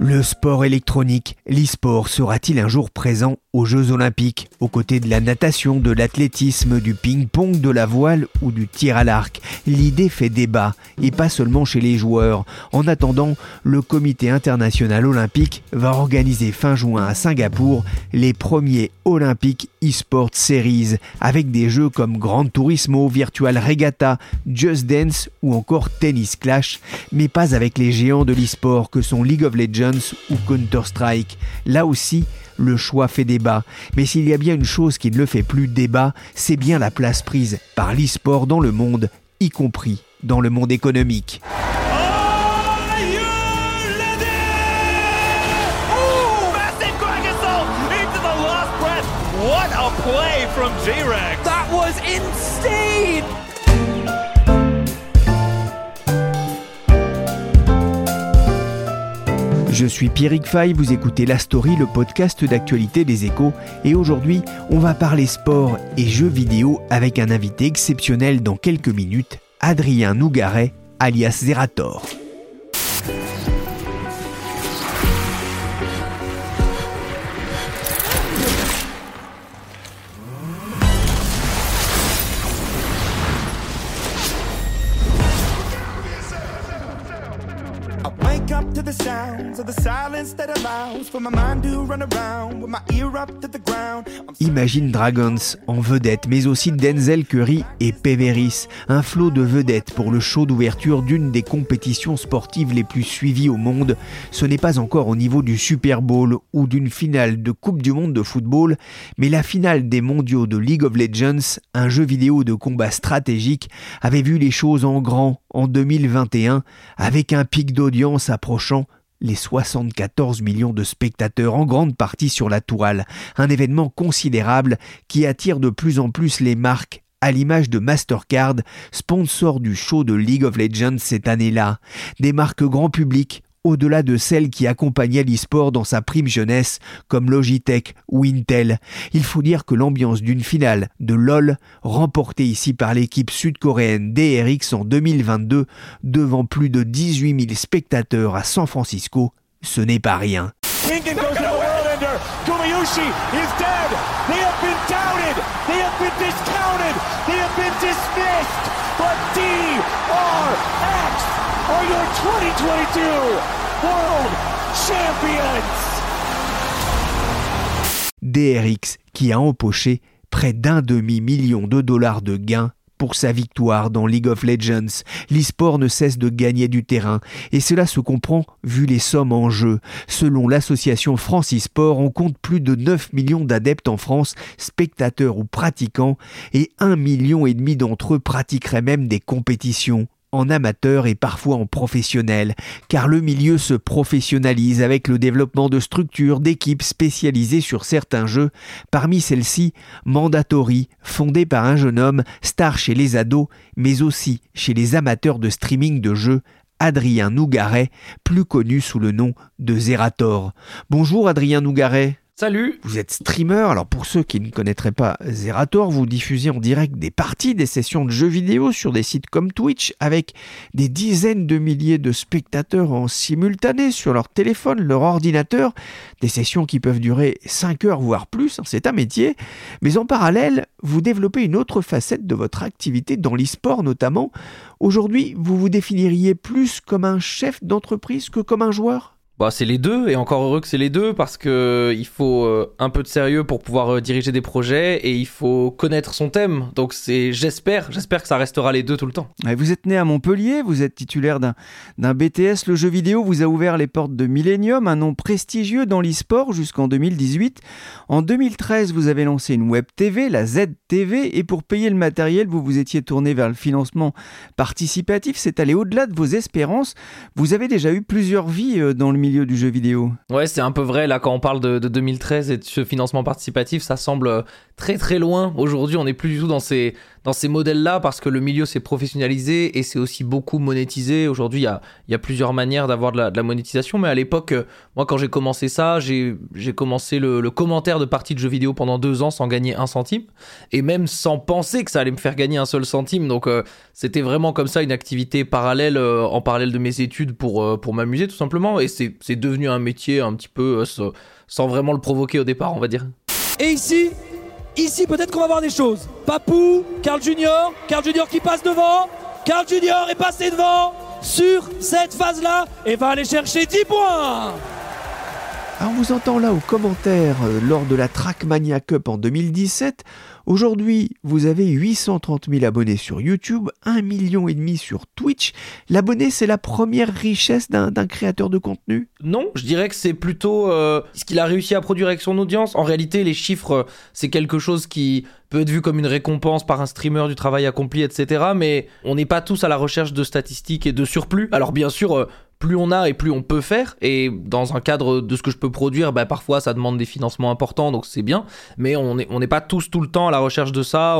Le sport électronique, l'e-sport, sera-t-il un jour présent aux Jeux Olympiques, aux côtés de la natation, de l'athlétisme, du ping-pong, de la voile ou du tir à l'arc? L'idée fait débat, et pas seulement chez les joueurs. En attendant, le Comité international olympique va organiser fin juin à Singapour les premiers Olympiques e-sport series, avec des jeux comme Grand Turismo, Virtual Regatta, Just Dance ou encore Tennis Clash, mais pas avec les géants de l'e-sport que sont League of Legends ou Counter-Strike. Là aussi, le choix fait débat. Mais s'il y a bien une chose qui ne le fait plus débat, c'est bien la place prise par l'e-sport dans le monde, y compris dans le monde économique. What Je suis Pierrick Fay, vous écoutez La Story, le podcast d'actualité des échos, et aujourd'hui, on va parler sport et jeux vidéo avec un invité exceptionnel dans quelques minutes, Adrien Nougaret, alias Zerator. Imagine Dragons en vedette, mais aussi Denzel Curry et Peveris, un flot de vedettes pour le show d'ouverture d'une des compétitions sportives les plus suivies au monde. Ce n'est pas encore au niveau du Super Bowl ou d'une finale de Coupe du Monde de football, mais la finale des mondiaux de League of Legends, un jeu vidéo de combat stratégique, avait vu les choses en grand en 2021, avec un pic d'audience approchant les 74 millions de spectateurs en grande partie sur la toile, un événement considérable qui attire de plus en plus les marques à l'image de Mastercard, sponsor du show de League of Legends cette année-là, des marques grand public au-delà de celles qui accompagnaient l'e-sport dans sa prime jeunesse, comme Logitech ou Intel. Il faut dire que l'ambiance d'une finale de LoL, remportée ici par l'équipe sud-coréenne DRX en 2022, devant plus de 18 000 spectateurs à San Francisco, ce n'est pas rien. Your 2022 World Champions. DRX qui a empoché près d'un demi-million de dollars de gains pour sa victoire dans League of Legends. L'e-sport ne cesse de gagner du terrain et cela se comprend vu les sommes en jeu. Selon l'association France e-sport, on compte plus de 9 millions d'adeptes en France, spectateurs ou pratiquants, et 1 million et demi d'entre eux pratiqueraient même des compétitions en amateur et parfois en professionnel, car le milieu se professionnalise avec le développement de structures, d'équipes spécialisées sur certains jeux, parmi celles-ci Mandatory, fondée par un jeune homme, star chez les ados, mais aussi chez les amateurs de streaming de jeux, Adrien Nougaret, plus connu sous le nom de Zerator. Bonjour Adrien Nougaret. Salut. Vous êtes streamer, alors pour ceux qui ne connaîtraient pas Zerator, vous diffusez en direct des parties, des sessions de jeux vidéo sur des sites comme Twitch avec des dizaines de milliers de spectateurs en simultané sur leur téléphone, leur ordinateur, des sessions qui peuvent durer 5 heures voire plus, hein, c'est un métier, mais en parallèle, vous développez une autre facette de votre activité dans l'e-sport notamment. Aujourd'hui, vous vous définiriez plus comme un chef d'entreprise que comme un joueur? Bah, c'est les deux, et encore heureux que c'est les deux, parce que il faut euh, un peu de sérieux pour pouvoir euh, diriger des projets, et il faut connaître son thème. Donc c'est, j'espère, j'espère que ça restera les deux tout le temps. Vous êtes né à Montpellier, vous êtes titulaire d'un, d'un BTS. Le jeu vidéo vous a ouvert les portes de Millennium, un nom prestigieux dans l'e-sport jusqu'en 2018. En 2013, vous avez lancé une web TV, la ZTV, et pour payer le matériel, vous vous étiez tourné vers le financement participatif. C'est allé au-delà de vos espérances. Vous avez déjà eu plusieurs vies euh, dans le milieu du jeu vidéo. Ouais, c'est un peu vrai. Là, quand on parle de, 2013 et de ce financement participatif, ça semble très très loin. Aujourd'hui, on n'est plus du tout dans ces, dans ces modèles-là parce que le milieu s'est professionnalisé et c'est aussi beaucoup monétisé. Aujourd'hui, il y a, plusieurs manières d'avoir de, la, monétisation. Mais à l'époque, euh, moi, quand j'ai commencé ça, j'ai commencé le, commentaire de parties de jeux vidéo pendant deux ans sans gagner un centime et même sans penser que ça allait me faire gagner un seul centime. Donc, euh, c'était vraiment comme ça une activité parallèle euh, en parallèle de mes études pour, m'amuser tout simplement. Et c'est devenu un métier un petit peu sans vraiment le provoquer au départ, on va dire. Et ici, ici peut-être qu'on va voir des choses. Papou, Carl Junior, Carl Junior qui passe devant. Carl Junior est passé devant sur cette phase-là et va aller chercher 10 points. on vous entend là au commentaire euh, lors de la Trackmania Cup en 2017 Aujourd'hui, vous avez 830 000 abonnés sur YouTube, 1,5 million et demi sur Twitch. L'abonné, c'est la première richesse d'un créateur de contenu? Non, je dirais que c'est plutôt euh, ce qu'il a réussi à produire avec son audience. En réalité, les chiffres, c'est quelque chose qui peut être vu comme une récompense par un streamer du travail accompli, etc. Mais on n'est pas tous à la recherche de statistiques et de surplus. Alors bien sûr, euh, plus on a et plus on peut faire. Et dans un cadre de ce que je peux produire, bah, parfois ça demande des financements importants, donc c'est bien. Mais on n'est pas tous tout le temps à la recherche de ça.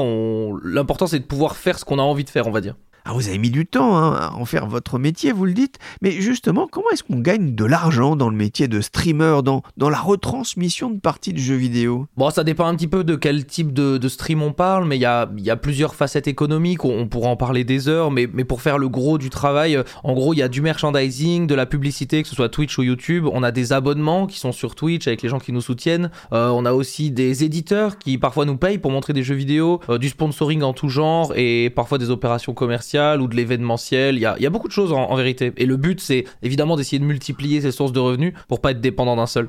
L'important c'est de pouvoir faire ce qu'on a envie de faire, on va dire. Ah, vous avez mis du temps hein, à en faire votre métier, vous le dites, mais justement, comment est-ce qu'on gagne de l'argent dans le métier de streamer, dans, dans la retransmission de parties de jeux vidéo? Bon, ça dépend un petit peu de quel type de, stream on parle, mais il y a, y a, plusieurs facettes économiques, on, pourra en parler des heures, mais, mais pour faire le gros du travail, euh, en gros, il y a du merchandising, de la publicité, que ce soit Twitch ou YouTube, on a des abonnements qui sont sur Twitch avec les gens qui nous soutiennent, euh, on a aussi des éditeurs qui parfois nous payent pour montrer des jeux vidéo, euh, du sponsoring en tout genre et parfois des opérations commerciales ou de l'événementiel. Il y a, beaucoup de choses en, vérité. Et le but, c'est évidemment d'essayer de multiplier ces sources de revenus pour pas être dépendant d'un seul.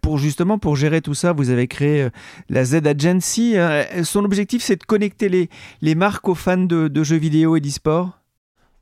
Pour justement pour gérer tout ça, vous avez créé euh, la Z Agency. Hein. son objectif, c'est de connecter les, les marques aux fans de, de jeux vidéo et d'e-sport?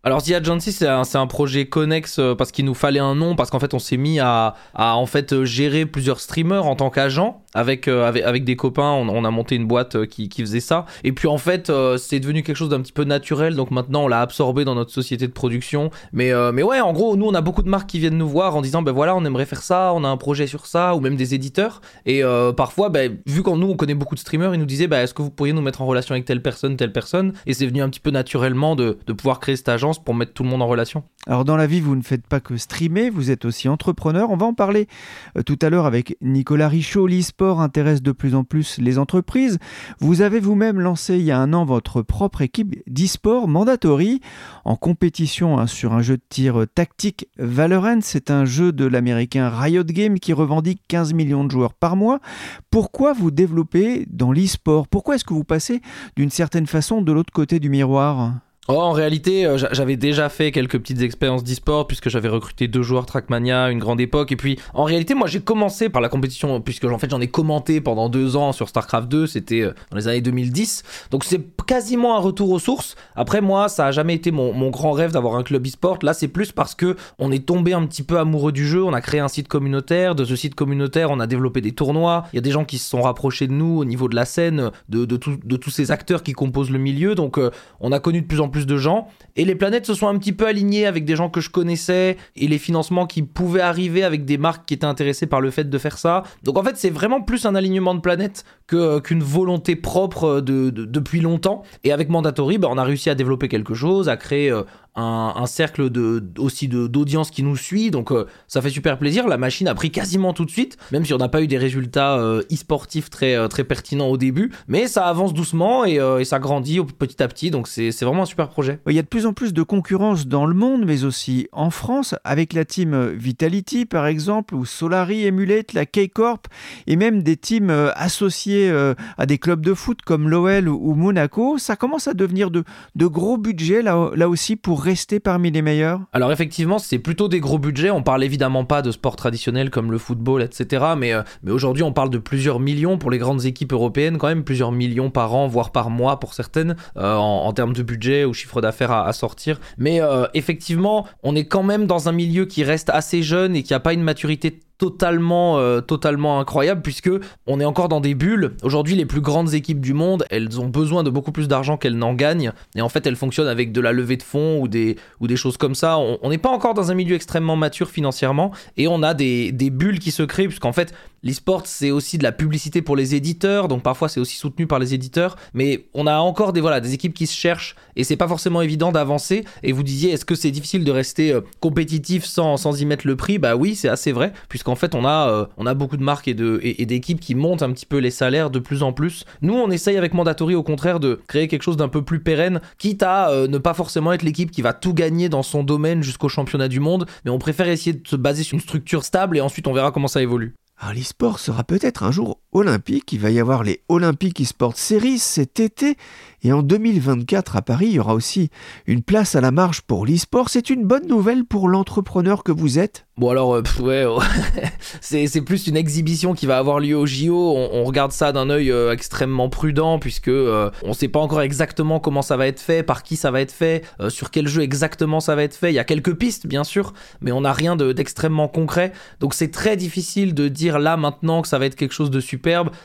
Alors The Agency c'est un, projet connexe euh, parce qu'il nous fallait un nom parce qu'en fait on s'est mis à, en fait euh, gérer plusieurs streamers en tant qu'agent. Avec, euh, avec, des copains on, a monté une boîte qui, faisait ça. Et puis en fait c'est devenu quelque chose d'un petit peu naturel. Donc maintenant on l'a absorbé dans notre société de production. Mais, mais ouais en gros nous on a beaucoup de marques qui viennent nous voir en disant ben voilà on aimerait faire ça on a un projet sur ça ou même des éditeurs. Et parfois ben, vu qu'en nous on connaît beaucoup de streamers ils nous disaient ben, est-ce que vous pourriez nous mettre en relation avec telle personne telle personne? Et c'est venu un petit peu naturellement de, de pouvoir créer cette pour mettre tout le monde en relation. Alors dans la vie, vous ne faites pas que streamer, vous êtes aussi entrepreneur. On va en parler euh, tout à l'heure avec Nicolas Richaud. L'e-sport intéresse de plus en plus les entreprises. Vous avez vous-même lancé il y a un an votre propre équipe d'e-sport Mandatory en compétition hein, sur un jeu de tir tactique Valorant. C'est un jeu de l'américain Riot Games qui revendique 15 millions de joueurs par mois. Pourquoi vous développez dans l'e-sport? Pourquoi est-ce que vous passez d'une certaine façon de l'autre côté du miroir? Oh, en réalité, euh, j'avais déjà fait quelques petites expériences d'e-sport puisque j'avais recruté deux joueurs Trackmania une grande époque. Et puis, en réalité, moi, j'ai commencé par la compétition puisque en fait, j'en ai commenté pendant deux ans sur StarCraft 2. C'était euh, dans les années 2010. Donc, c'est quasiment un retour aux sources. Après, moi, ça a jamais été mon, grand rêve d'avoir un club e-sport. Là, c'est plus parce que on est tombé un petit peu amoureux du jeu. On a créé un site communautaire. De ce site communautaire, on a développé des tournois. Il y a des gens qui se sont rapprochés de nous au niveau de la scène, de tous ces acteurs qui composent le milieu. Donc, euh, on a connu de plus en plus de gens. Et les planètes se sont un petit peu alignées avec des gens que je connaissais et les financements qui pouvaient arriver avec des marques qui étaient intéressées par le fait de faire ça. Donc en fait, c'est vraiment plus un alignement de planètes que, qu'une volonté propre de, depuis longtemps. Et avec Mandatory, bah, on a réussi à développer quelque chose, à créer euh, un, cercle de, aussi d'audience qui nous suit. Donc euh, ça fait super plaisir. La machine a pris quasiment tout de suite, même si on n'a pas eu des résultats euh, e-sportifs très, euh, très pertinents au début. Mais ça avance doucement et, ça grandit petit à petit. Donc c'est vraiment un super projet. Il y a de plus en plus de concurrence dans le monde, mais aussi en France, avec la team Vitality par exemple, ou Solari, Emulate, la K-Corp, et même des teams associés à des clubs de foot comme l'OL ou Monaco. Ça commence à devenir de, de gros budgets là, là aussi pour rester parmi les meilleurs? Alors effectivement, c'est plutôt des gros budgets. On parle évidemment pas de sports traditionnels comme le football, etc. Mais, euh, mais aujourd'hui, on parle de plusieurs millions pour les grandes équipes européennes, quand même plusieurs millions par an, voire par mois pour certaines, euh, en, termes de budget ou chiffre d'affaires à, sortir. Mais euh, effectivement, on est quand même dans un milieu qui reste assez jeune et qui a pas une maturité totalement, euh, totalement incroyable puisque on est encore dans des bulles. Aujourd'hui, les plus grandes équipes du monde, elles ont besoin de beaucoup plus d'argent qu'elles n'en gagnent. Et en fait, elles fonctionnent avec de la levée de fonds ou des, ou des choses comme ça. On n'est pas encore dans un milieu extrêmement mature financièrement et on a des, des bulles qui se créent puisqu'en fait, L'e-sport, c'est aussi de la publicité pour les éditeurs, donc parfois c'est aussi soutenu par les éditeurs, mais on a encore des, voilà, des équipes qui se cherchent et c'est pas forcément évident d'avancer. Et vous disiez, est-ce que c'est difficile de rester euh, compétitif sans, sans y mettre le prix? Bah oui, c'est assez vrai, puisqu'en fait on a, euh, on a beaucoup de marques et, de, et, d'équipes qui montent un petit peu les salaires de plus en plus. Nous, on essaye avec Mandatory au contraire de créer quelque chose d'un peu plus pérenne, quitte à euh, ne pas forcément être l'équipe qui va tout gagner dans son domaine jusqu'au championnat du monde, mais on préfère essayer de se baser sur une structure stable et ensuite on verra comment ça évolue. Alors l'e-sport sera peut-être un jour olympique. Il va y avoir les Olympiques e-sport Series cet été. Et en 2024 à Paris, il y aura aussi une place à la marge pour l'e-sport. C'est une bonne nouvelle pour l'entrepreneur que vous êtes? Bon alors, euh, ouais, c'est plus une exhibition qui va avoir lieu au JO. On, regarde ça d'un œil euh, extrêmement prudent puisque euh, on sait pas encore exactement comment ça va être fait, par qui ça va être fait, sur quel jeu exactement ça va être fait. Il y a quelques pistes bien sûr, mais on n'a rien d'extrêmement concret. Donc c'est très difficile de dire là maintenant que ça va être quelque chose de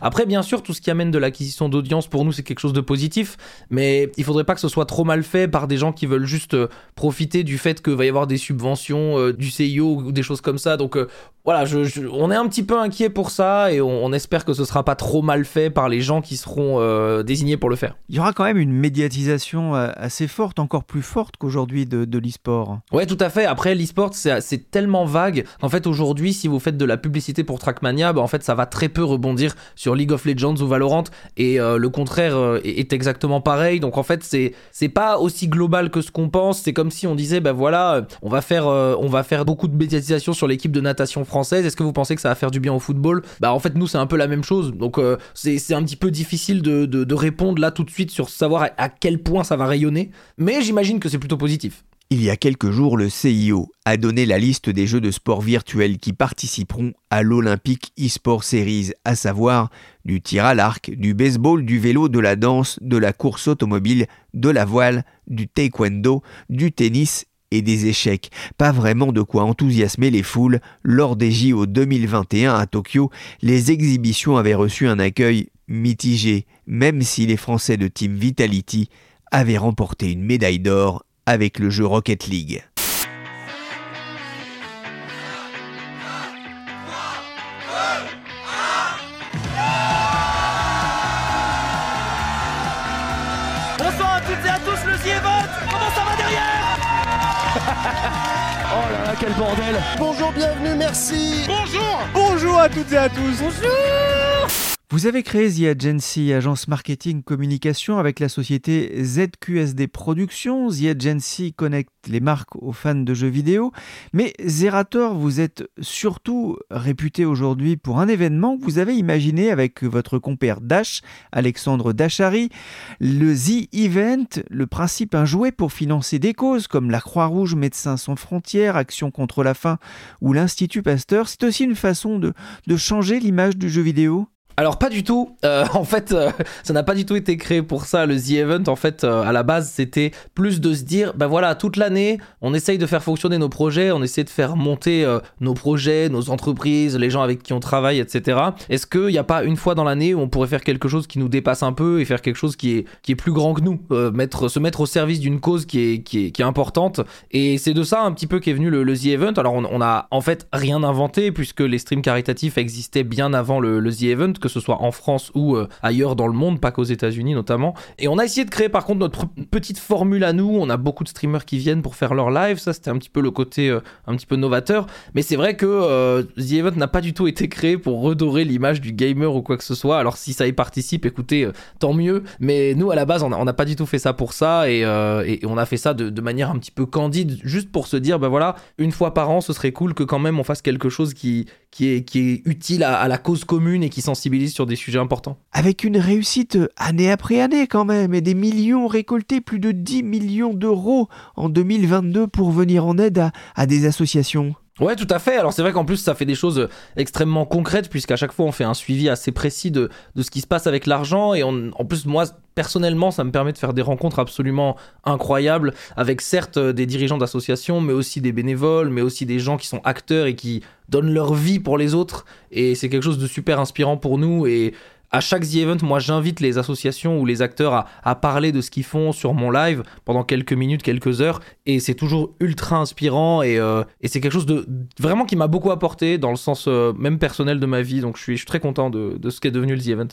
Après bien sûr, tout ce qui amène de l'acquisition d'audience pour nous c'est quelque chose de positif, mais il faudrait pas que ce soit trop mal fait par des gens qui veulent juste profiter du fait que va y avoir des subventions du CIO ou des choses comme ça. Donc euh, voilà, on est un petit peu inquiet pour ça et on, espère que ce sera pas trop mal fait par les gens qui seront euh, désignés pour le faire. Il y aura quand même une médiatisation euh, assez forte, encore plus forte qu'aujourd'hui de, de l'e-sport. Ouais, tout à fait. Après, l'e-sport, c'est tellement vague qu'en fait, aujourd'hui, si vous faites de la publicité pour Trackmania, bah, en fait, ça va très peu rebondir sur League of Legends ou Valorant et le contraire est, exactement pareil. Donc en fait, c'est pas aussi global que ce qu'on pense. C'est comme si on disait, ben voilà, on va faire, on va faire beaucoup de médiatisation sur l'équipe de natation française. Est-ce que vous pensez que ça va faire du bien au football? Bah en fait nous c'est un peu la même chose. Donc euh, c'est un petit peu difficile de, répondre là tout de suite sur savoir à, quel point ça va rayonner. Mais j'imagine que c'est plutôt positif. Il y a quelques jours, le CIO a donné la liste des jeux de sport virtuels qui participeront à l'Olympique eSport Series, à savoir du tir à l'arc, du baseball, du vélo, de la danse, de la course automobile, de la voile, du taekwondo, du tennis et des échecs. Pas vraiment de quoi enthousiasmer les foules. Lors des JO 2021 à Tokyo, les exhibitions avaient reçu un accueil mitigé, même si les Français de Team Vitality avaient remporté une médaille d'or avec le jeu Rocket League. Quel bordel. Bonjour, bienvenue, merci. Bonjour. Bonjour à toutes et à tous. Bonjour vous avez créé The Agency, agence marketing communication avec la société ZQSD Productions. The Agency connecte les marques aux fans de jeux vidéo. Mais Zerator, vous êtes surtout réputé aujourd'hui pour un événement que vous avez imaginé avec votre compère Dash, Alexandre Dachary. Le The Event, le principe un jouet pour financer des causes comme la Croix-Rouge, Médecins sans frontières, Action contre la faim ou l'Institut Pasteur. C'est aussi une façon de, de changer l'image du jeu vidéo alors pas du tout. Euh, en fait, euh, ça n'a pas du tout été créé pour ça. Le The Event, en fait, euh, à la base, c'était plus de se dire, ben voilà, toute l'année, on essaye de faire fonctionner nos projets, on essaie de faire monter nos projets, nos entreprises, les gens avec qui on travaille, etc. Est-ce qu'il n'y a pas une fois dans l'année où on pourrait faire quelque chose qui nous dépasse un peu et faire quelque chose qui est, qui est plus grand que nous, mettre, se mettre au service d'une cause qui est, qui est, qui est importante? Et c'est de ça un petit peu qu'est venu le, The Event. Alors on, on, a en fait rien inventé puisque les streams caritatifs existaient bien avant le, le The Event que ce soit en France ou euh, ailleurs dans le monde, pas qu'aux États-Unis notamment. Et on a essayé de créer par contre notre petite formule à nous. On a beaucoup de streamers qui viennent pour faire leur live. Ça, c'était un petit peu le côté euh, un petit peu novateur. Mais c'est vrai que euh, The Event n'a pas du tout été créé pour redorer l'image du gamer ou quoi que ce soit. Alors si ça y participe, écoutez, tant mieux. Mais nous, à la base, on n'a pas du tout fait ça pour ça. Et, on a fait ça de, de, manière un petit peu candide, juste pour se dire, ben voilà, une fois par an, ce serait cool que quand même on fasse quelque chose qui, qui est, utile à, la cause commune et qui sensibilise sur des sujets importants. Avec une réussite année après année quand même, et des millions récoltés, plus de 10 millions d'euros en 2022 pour venir en aide à des associations. Ouais, tout à fait. Alors c'est vrai qu'en plus ça fait des choses extrêmement concrètes puisqu'à chaque fois on fait un suivi assez précis de, ce qui se passe avec l'argent. Et on, en plus moi personnellement ça me permet de faire des rencontres absolument incroyables avec certes des dirigeants d'associations mais aussi des bénévoles mais aussi des gens qui sont acteurs et qui donnent leur vie pour les autres. Et c'est quelque chose de super inspirant pour nous. Et à chaque The Event, moi j'invite les associations ou les acteurs à, parler de ce qu'ils font sur mon live pendant quelques minutes, quelques heures, et c'est toujours ultra inspirant et, euh, c'est quelque chose de vraiment qui m'a beaucoup apporté dans le sens euh, même personnel de ma vie, donc je suis, très content de, de ce qu'est devenu le The Event.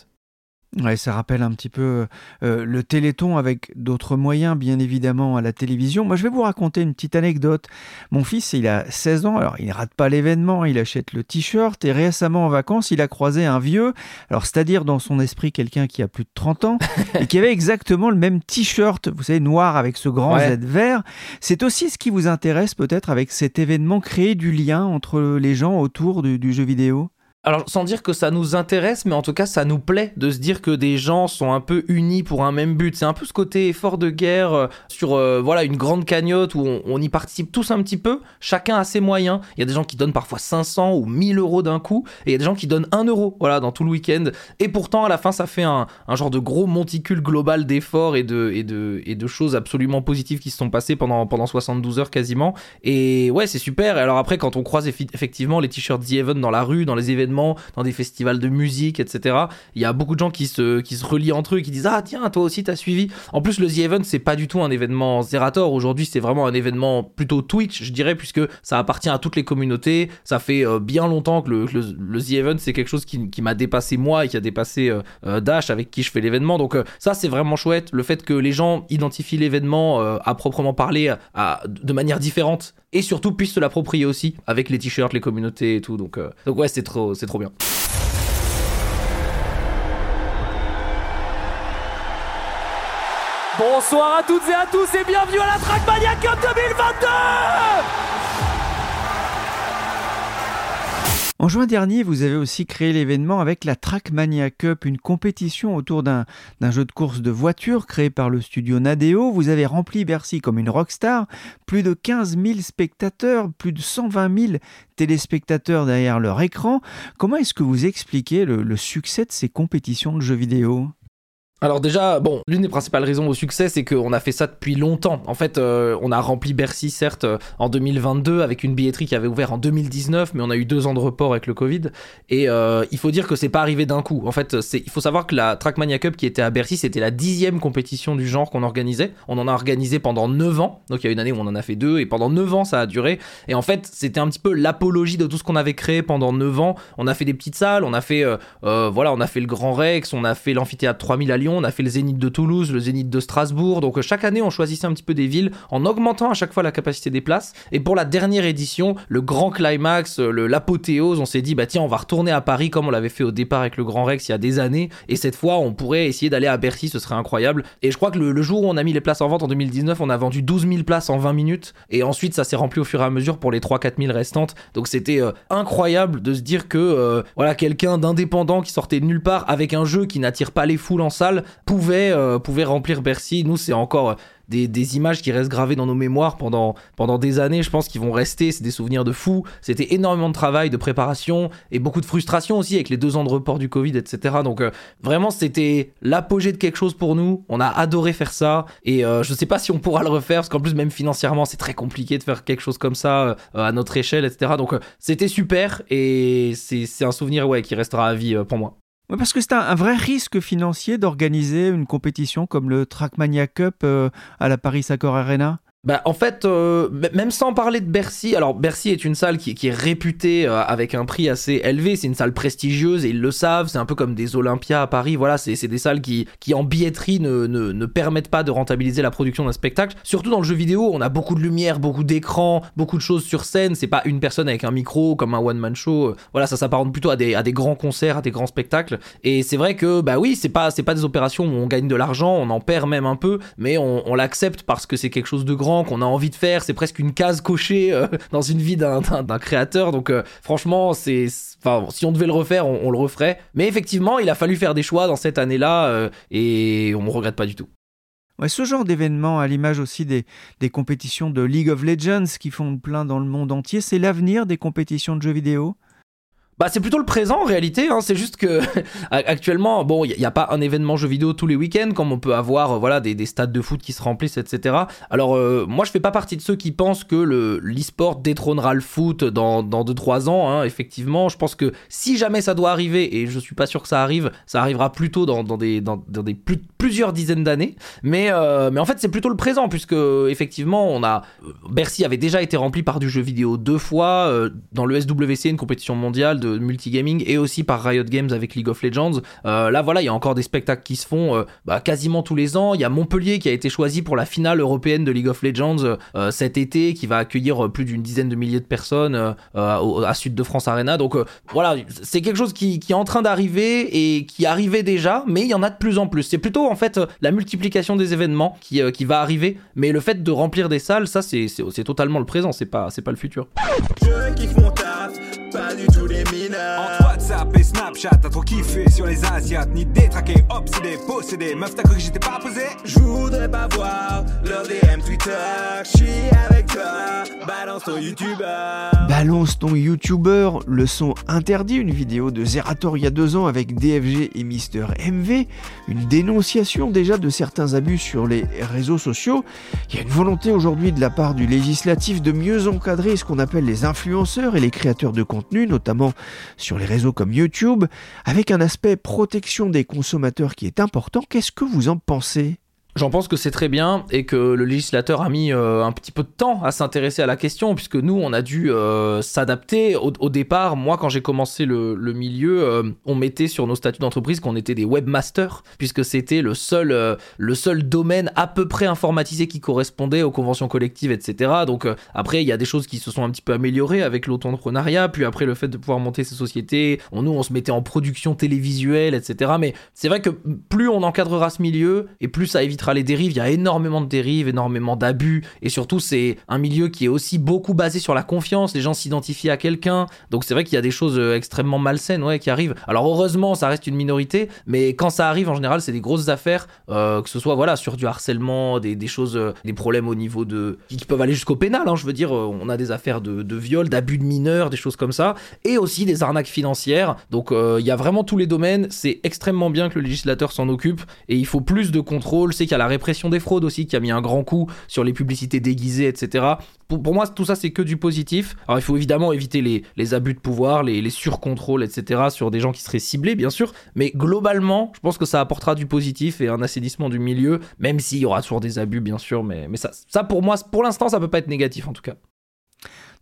Ouais, ça rappelle un petit peu euh, le Téléthon avec d'autres moyens, bien évidemment, à la télévision. Moi, je vais vous raconter une petite anecdote. Mon fils, il a 16 ans, alors il ne rate pas l'événement, il achète le t-shirt et récemment en vacances, il a croisé un vieux, alors c'est-à-dire dans son esprit quelqu'un qui a plus de 30 ans et qui avait exactement le même t-shirt, vous savez, noir avec ce grand Ouais. Z vert. C'est aussi ce qui vous intéresse peut-être avec cet événement, créer du lien entre les gens autour du, du jeu vidéo? Alors, sans dire que ça nous intéresse, mais en tout cas, ça nous plaît de se dire que des gens sont un peu unis pour un même but. C'est un peu ce côté effort de guerre euh, sur euh, voilà une grande cagnotte où on, y participe tous un petit peu, chacun a ses moyens. Il y a des gens qui donnent parfois 500 ou 1000 euros d'un coup, et il y a des gens qui donnent 1 euro voilà, dans tout le week-end. Et pourtant, à la fin, ça fait un, genre de gros monticule global d'efforts et de, et, de, et de choses absolument positives qui se sont passées pendant, pendant 72 heures quasiment. Et ouais, c'est super. Et alors après, quand on croise effectivement les t-shirts The Event dans la rue, dans les événements, dans des festivals de musique, etc., il y a beaucoup de gens qui se, qui se relient entre eux qui disent Ah, tiens, toi aussi, t'as suivi. En plus, le The Event, c'est pas du tout un événement Zerator. Aujourd'hui, c'est vraiment un événement plutôt Twitch, je dirais, puisque ça appartient à toutes les communautés. Ça fait euh, bien longtemps que le, le, le The Event, c'est quelque chose qui, qui m'a dépassé moi et qui a dépassé euh, euh, Dash avec qui je fais l'événement. Donc, ça, c'est vraiment chouette. Le fait que les gens identifient l'événement à proprement parler à- de manière différente et surtout puissent se l'approprier aussi avec les t-shirts, les communautés et tout. Donc, euh, donc ouais, c'est trop, c'est trop bien. Bonsoir à toutes et à tous et bienvenue à la Trackmania Cup 2022 En juin dernier, vous avez aussi créé l'événement avec la Trackmania Cup, une compétition autour d'un jeu de course de voitures créé par le studio Nadeo. Vous avez rempli Bercy comme une rockstar, plus de 15 000 spectateurs, plus de 120 000 téléspectateurs derrière leur écran. Comment est-ce que vous expliquez le succès de ces compétitions de jeux vidéo? Alors déjà, bon, l'une des principales raisons au succès, c'est qu'on a fait ça depuis longtemps. En fait, euh, on a rempli Bercy, certes, euh, en 2022, avec une billetterie qui avait ouvert en 2019, mais on a eu deux ans de report avec le Covid. Et euh, il faut dire que c'est pas arrivé d'un coup. En fait, il faut savoir que la Trackmania Cup qui était à Bercy, c'était la dixième compétition du genre qu'on organisait. On en a organisé pendant 9 ans. Donc il y a une année où on en a fait deux, et pendant 9 ans, ça a duré. Et en fait, c'était un petit peu l'apologie de tout ce qu'on avait créé pendant 9 ans. On a fait des petites salles, on a fait, voilà, on a fait le Grand Rex, on a fait l'amphithéâtre 3000 à Lyon, on a fait le Zénith de Toulouse, le Zénith de Strasbourg. Donc euh, chaque année, on choisissait un petit peu des villes en augmentant à chaque fois la capacité des places. Et pour la dernière édition, le grand climax, euh, l'apothéose, on s'est dit bah tiens, on va retourner à Paris comme on l'avait fait au départ avec le Grand Rex il y a des années. Et cette fois, on pourrait essayer d'aller à Bercy, ce serait incroyable. Et je crois que le, jour où on a mis les places en vente en 2019, on a vendu 12 000 places en 20 minutes. Et ensuite, ça s'est rempli au fur et à mesure pour les 3-4 000 restantes. Donc c'était euh, incroyable de se dire que voilà quelqu'un d'indépendant qui sortait de nulle part avec un jeu qui n'attire pas les foules en salle pouvait, euh, pouvait remplir Bercy. Nous, c'est encore euh, des, des images qui restent gravées dans nos mémoires pendant, pendant des années, je pense qu'ils vont rester, c'est des souvenirs de fous. C'était énormément de travail, de préparation et beaucoup de frustration aussi avec les deux ans de report du Covid, etc. Donc euh, vraiment, c'était l'apogée de quelque chose pour nous. On a adoré faire ça et euh, je sais pas si on pourra le refaire parce qu'en plus, même financièrement, c'est très compliqué de faire quelque chose comme ça à notre échelle, etc. Donc c'était super et c'est un souvenir ouais, qui restera à vie pour moi. Parce que c'est un, un vrai risque financier d'organiser une compétition comme le Trackmania Cup euh, à la Paris Accor Arena. Bah, en fait, euh, même sans parler de Bercy, alors Bercy est une salle qui, est réputée euh, avec un prix assez élevé, c'est une salle prestigieuse et ils le savent, c'est un peu comme des Olympias à Paris, voilà, c'est des salles qui, qui en billetterie ne, ne, permettent pas de rentabiliser la production d'un spectacle. Surtout dans le jeu vidéo, on a beaucoup de lumière, beaucoup d'écrans, beaucoup de choses sur scène, c'est pas une personne avec un micro comme un one-man show, voilà, ça s'apparente plutôt à des, à des grands concerts, à des grands spectacles. Et c'est vrai que, bah oui, c'est pas, pas des opérations où on gagne de l'argent, on en perd même un peu, mais on l'accepte parce que c'est quelque chose de grand qu'on a envie de faire. C'est presque une case cochée euh, dans une vie d'un créateur. Donc euh, franchement, c'est, si on devait le refaire, on, le referait. Mais effectivement, il a fallu faire des choix dans cette année-là euh, et on ne regrette pas du tout. Ouais, ce genre d'événement, à l'image aussi des compétitions de League of Legends qui font plein dans le monde entier, c'est l'avenir des compétitions de jeux vidéo? Bah, c'est plutôt le présent en réalité. Hein. C'est juste que actuellement, bon, il n'y a, pas un événement jeu vidéo tous les week-ends comme on peut avoir, euh, voilà, des, des, stades de foot qui se remplissent, etc. Alors, euh, moi, je fais pas partie de ceux qui pensent que le l'e-sport détrônera le foot dans dans deux trois ans. Hein. Effectivement, je pense que si jamais ça doit arriver, et je suis pas sûr que ça arrive, ça arrivera plutôt dans, dans des dans, dans des plus, plusieurs dizaines d'années. Mais euh, mais en fait, c'est plutôt le présent puisque effectivement, on a Bercy avait déjà été rempli par du jeu vidéo deux fois dans le SWC, une compétition mondiale de multigaming et aussi par Riot Games avec League of Legends. Euh, là, voilà, il y a encore des spectacles qui se font euh, bah, quasiment tous les ans. Il y a Montpellier qui a été choisi pour la finale européenne de League of Legends euh, cet été, qui va accueillir plus d'une dizaine de milliers de personnes à Sud de France Arena. Donc voilà, c'est quelque chose qui, est en train d'arriver et qui arrivait déjà, mais il y en a de plus en plus. C'est plutôt en fait la multiplication des événements qui, qui va arriver, mais le fait de remplir des salles, ça c'est totalement le présent, c'est pas, pas le futur. Pas du tout les entre WhatsApp et Snapchat, t'as trop kiffé sur les Asiates, ni détraqué, obsédé, possédé. Meuf, t'as cru que j'étais pas posé? Je voudrais pas voir leur DM Twitter. J'suis avec toi, balance ton YouTuber. Balance ton YouTuber, le son interdit, une vidéo de Zerator il y a deux ans avec DFG et Mister MV. Une dénonciation déjà de certains abus sur les réseaux sociaux. Il y a une volonté aujourd'hui de la part du législatif de mieux encadrer ce qu'on appelle les influenceurs et les créateurs de contenu, notamment sur les réseaux comme YouTube, avec un aspect protection des consommateurs qui est important. Qu'est-ce que vous en pensez? J'en pense que c'est très bien et que le législateur a mis euh, un petit peu de temps à s'intéresser à la question puisque nous on a dû euh, s'adapter au, départ. Moi quand j'ai commencé le, milieu, euh, on mettait sur nos statuts d'entreprise qu'on était des webmasters puisque c'était le seul le seul domaine à peu près informatisé qui correspondait aux conventions collectives, etc. Donc après il y a des choses qui se sont un petit peu améliorées avec l'auto-entrepreneuriat, puis après le fait de pouvoir monter ces sociétés, nous on se mettait en production télévisuelle, etc. Mais c'est vrai que plus on encadrera ce milieu et plus ça évite les dérives. Il y a énormément de dérives, énormément d'abus. Et surtout, c'est un milieu qui est aussi beaucoup basé sur la confiance. Les gens s'identifient à quelqu'un. Donc c'est vrai qu'il y a des choses euh, extrêmement malsaines qui arrivent. Alors heureusement, ça reste une minorité. Mais quand ça arrive, en général, c'est des grosses affaires. Euh, que ce soit voilà, sur du harcèlement, des, choses, euh, des problèmes au niveau de. qui peuvent aller jusqu'au pénal. Hein, je veux dire, on a des affaires de, de viol, d'abus de mineurs, des choses comme ça. Et aussi des arnaques financières. Donc il y a vraiment tous les domaines. C'est extrêmement bien que le législateur s'en occupe. Et il faut plus de contrôle. C'est qu'il y a la répression des fraudes aussi qui a mis un grand coup sur les publicités déguisées, etc. Pour, moi, tout ça, c'est que du positif. Alors, il faut évidemment éviter les, abus de pouvoir, les, les surcontrôles, etc. sur des gens qui seraient ciblés, bien sûr. Mais globalement, je pense que ça apportera du positif et un assainissement du milieu, même s'il y aura toujours des abus, bien sûr. Mais, mais ça, ça, pour moi, pour l'instant, ça peut pas être négatif, en tout cas.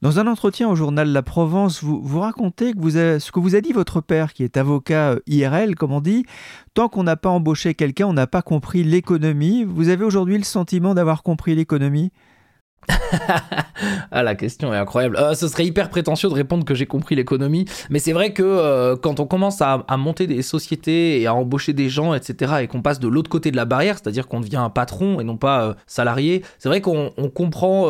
Dans un entretien au journal La Provence, vous, racontez ce que vous a dit votre père, qui est avocat euh, IRL, comme on dit. Tant qu'on n'a pas embauché quelqu'un, on n'a pas compris l'économie. Vous avez aujourd'hui le sentiment d'avoir compris l'économie? ah la question est incroyable. Euh, ce serait hyper prétentieux de répondre que j'ai compris l'économie, mais c'est vrai que euh, quand on commence à, monter des sociétés et à embaucher des gens, etc., et qu'on passe de l'autre côté de la barrière, c'est-à-dire qu'on devient un patron et non pas euh, salarié, c'est vrai qu'on comprend.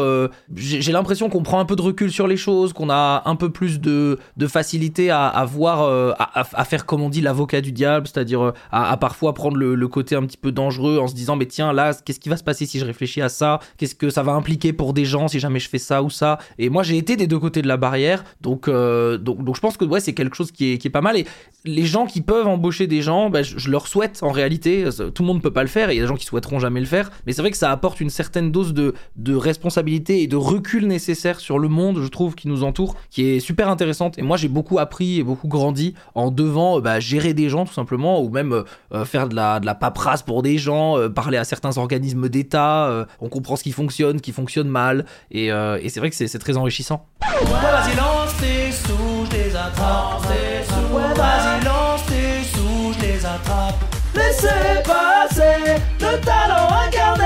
j'ai l'impression qu'on prend un peu de recul sur les choses, qu'on a un peu plus de, facilité à, voir, à, faire comme on dit l'avocat du diable, c'est-à-dire à, parfois prendre le, le, côté un petit peu dangereux en se disant mais tiens là, qu'est-ce qui va se passer si je réfléchis à ça? Qu'est-ce que ça va impliquer pour des gens si jamais je fais ça ou ça. Et moi, j'ai été des deux côtés de la barrière, donc, euh, donc, donc je pense que ouais, c'est quelque chose qui est, qui est pas mal. Et les gens qui peuvent embaucher des gens, bah, je, leur souhaite en réalité. Tout le monde ne peut pas le faire, il y a des gens qui souhaiteront jamais le faire, mais c'est vrai que ça apporte une certaine dose de, de responsabilité et de recul nécessaire sur le monde, je trouve, qui nous entoure, qui est super intéressante. Et moi, j'ai beaucoup appris et beaucoup grandi en devant bah, gérer des gens tout simplement, ou même euh, faire de la, de la paperasse pour des gens, euh, parler à certains organismes d'État. on comprend ce qui fonctionne, qui fonctionne mal euh, et, c'est vrai que c'est très enrichissant. vas-y, lance tes sous, je les attrape. vas-y, lance tes sous, je les attrape. Laissez passer le talent incarné.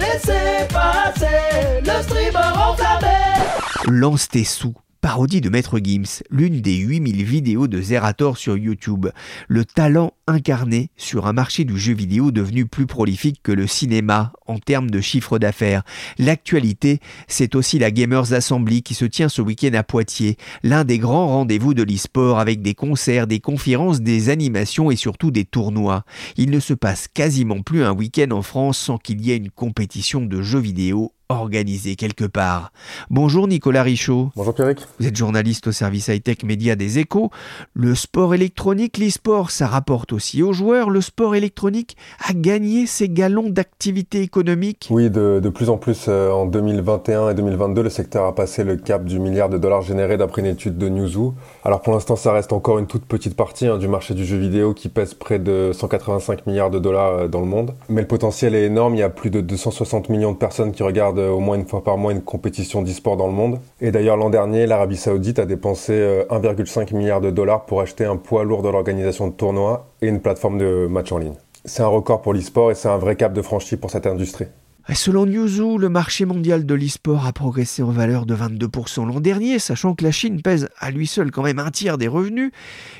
Laissez passer le streamer enfermé. Lance tes sous parodie de Maître Gims, l'une des 8000 vidéos de Zerator sur YouTube. Le talent incarné sur un marché du jeu vidéo devenu plus prolifique que le cinéma en termes de chiffre d'affaires. L'actualité, c'est aussi la Gamers Assembly qui se tient ce week-end à Poitiers, l'un des grands rendez-vous de l'e-sport avec des concerts, des conférences, des animations et surtout des tournois. Il ne se passe quasiment plus un week-end en France sans qu'il y ait une compétition de jeux vidéo organisé quelque part. Bonjour Nicolas Richaud. Bonjour Pierrick. Vous êtes journaliste au service high-tech média des échos. Le sport électronique, l'e-sport, ça rapporte aussi aux joueurs. Le sport électronique a gagné ses galons d'activité économique. Oui, de, plus en plus euh, en 2021 et 2022, le secteur a passé le cap du milliard de dollars générés d'après une étude de Newzoo. Alors pour l'instant, ça reste encore une toute petite partie hein, du marché du jeu vidéo qui pèse près de 185 milliards de dollars euh, dans le monde. Mais le potentiel est énorme. Il y a plus de 260 millions de personnes qui regardent au moins une fois par mois une compétition d'e-sport dans le monde. Et d'ailleurs, l'an dernier, l'Arabie Saoudite a dépensé 1,5 euh, milliard de dollars pour acheter un poids lourd de l'organisation de tournois et une plateforme de match en ligne. C'est un record pour l'e-sport et c'est un vrai cap de franchi pour cette industrie. Selon Newzoo, le marché mondial de l'e-sport a progressé en valeur de 22% l'an dernier, sachant que la Chine pèse à lui seul quand même un tiers des revenus.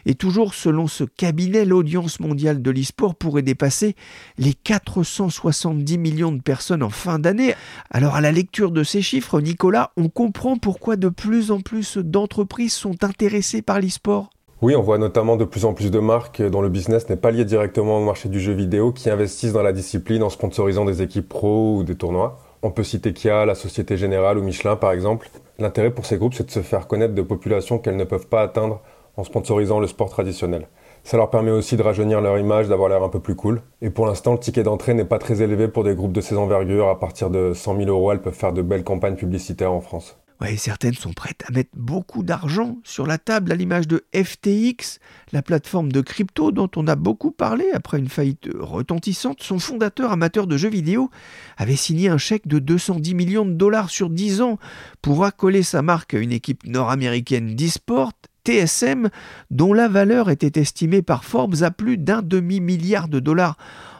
Et toujours selon ce cabinet, l'audience mondiale de l'e-sport pourrait dépasser les 470 millions de personnes en fin d'année. Alors à la lecture de ces chiffres, Nicolas, on comprend pourquoi de plus en plus d'entreprises sont intéressées par l'e-sport. Oui, on voit notamment de plus en plus de marques dont le business n'est pas lié directement au marché du jeu vidéo qui investissent dans la discipline en sponsorisant des équipes pro ou des tournois. On peut citer Kia, la Société Générale ou Michelin par exemple. L'intérêt pour ces groupes, c'est de se faire connaître de populations qu'elles ne peuvent pas atteindre en sponsorisant le sport traditionnel. Ça leur permet aussi de rajeunir leur image, d'avoir l'air un peu plus cool. Et pour l'instant, le ticket d'entrée n'est pas très élevé pour des groupes de ces envergures. À partir de 100 000 euros, elles peuvent faire de belles campagnes publicitaires en France. Ouais, certaines sont prêtes à mettre beaucoup d'argent sur la table, à l'image de FTX, la plateforme de crypto dont on a beaucoup parlé après une faillite retentissante. Son fondateur amateur de jeux vidéo avait signé un chèque de 210 millions de dollars sur 10 ans pour accoler sa marque à une équipe nord-américaine d'e-sport, TSM, dont la valeur était estimée par Forbes à plus d'un demi-milliard de dollars.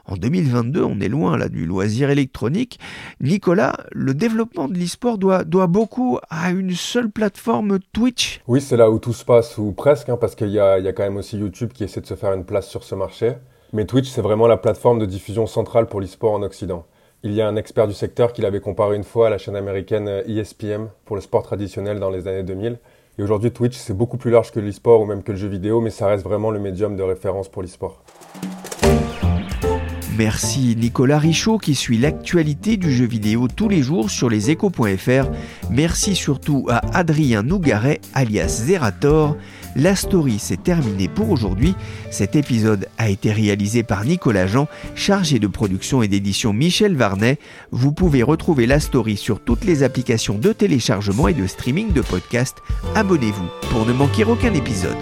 En 2022, on est loin là du loisir électronique. Nicolas, le développement de l'e-sport doit, beaucoup à une seule plateforme Twitch Oui, c'est là où tout se passe, ou presque, hein, parce qu'il y a, y a quand même aussi YouTube qui essaie de se faire une place sur ce marché. Mais Twitch, c'est vraiment la plateforme de diffusion centrale pour l'e-sport en Occident. Il y a un expert du secteur qui l'avait comparé une fois à la chaîne américaine ESPN pour le sport traditionnel dans les années 2000. Et aujourd'hui, Twitch, c'est beaucoup plus large que l'e-sport ou même que le jeu vidéo, mais ça reste vraiment le médium de référence pour l'e-sport. Merci Nicolas Richaud qui suit l'actualité du jeu vidéo tous les jours sur leséchos.fr. Merci surtout à Adrien Nougaret alias Zerator. La story s'est terminée pour aujourd'hui. Cet épisode a été réalisé par Nicolas Jean, chargé de production et d'édition Michel Varnet. Vous pouvez retrouver la story sur toutes les applications de téléchargement et de streaming de podcasts. Abonnez-vous pour ne manquer aucun épisode.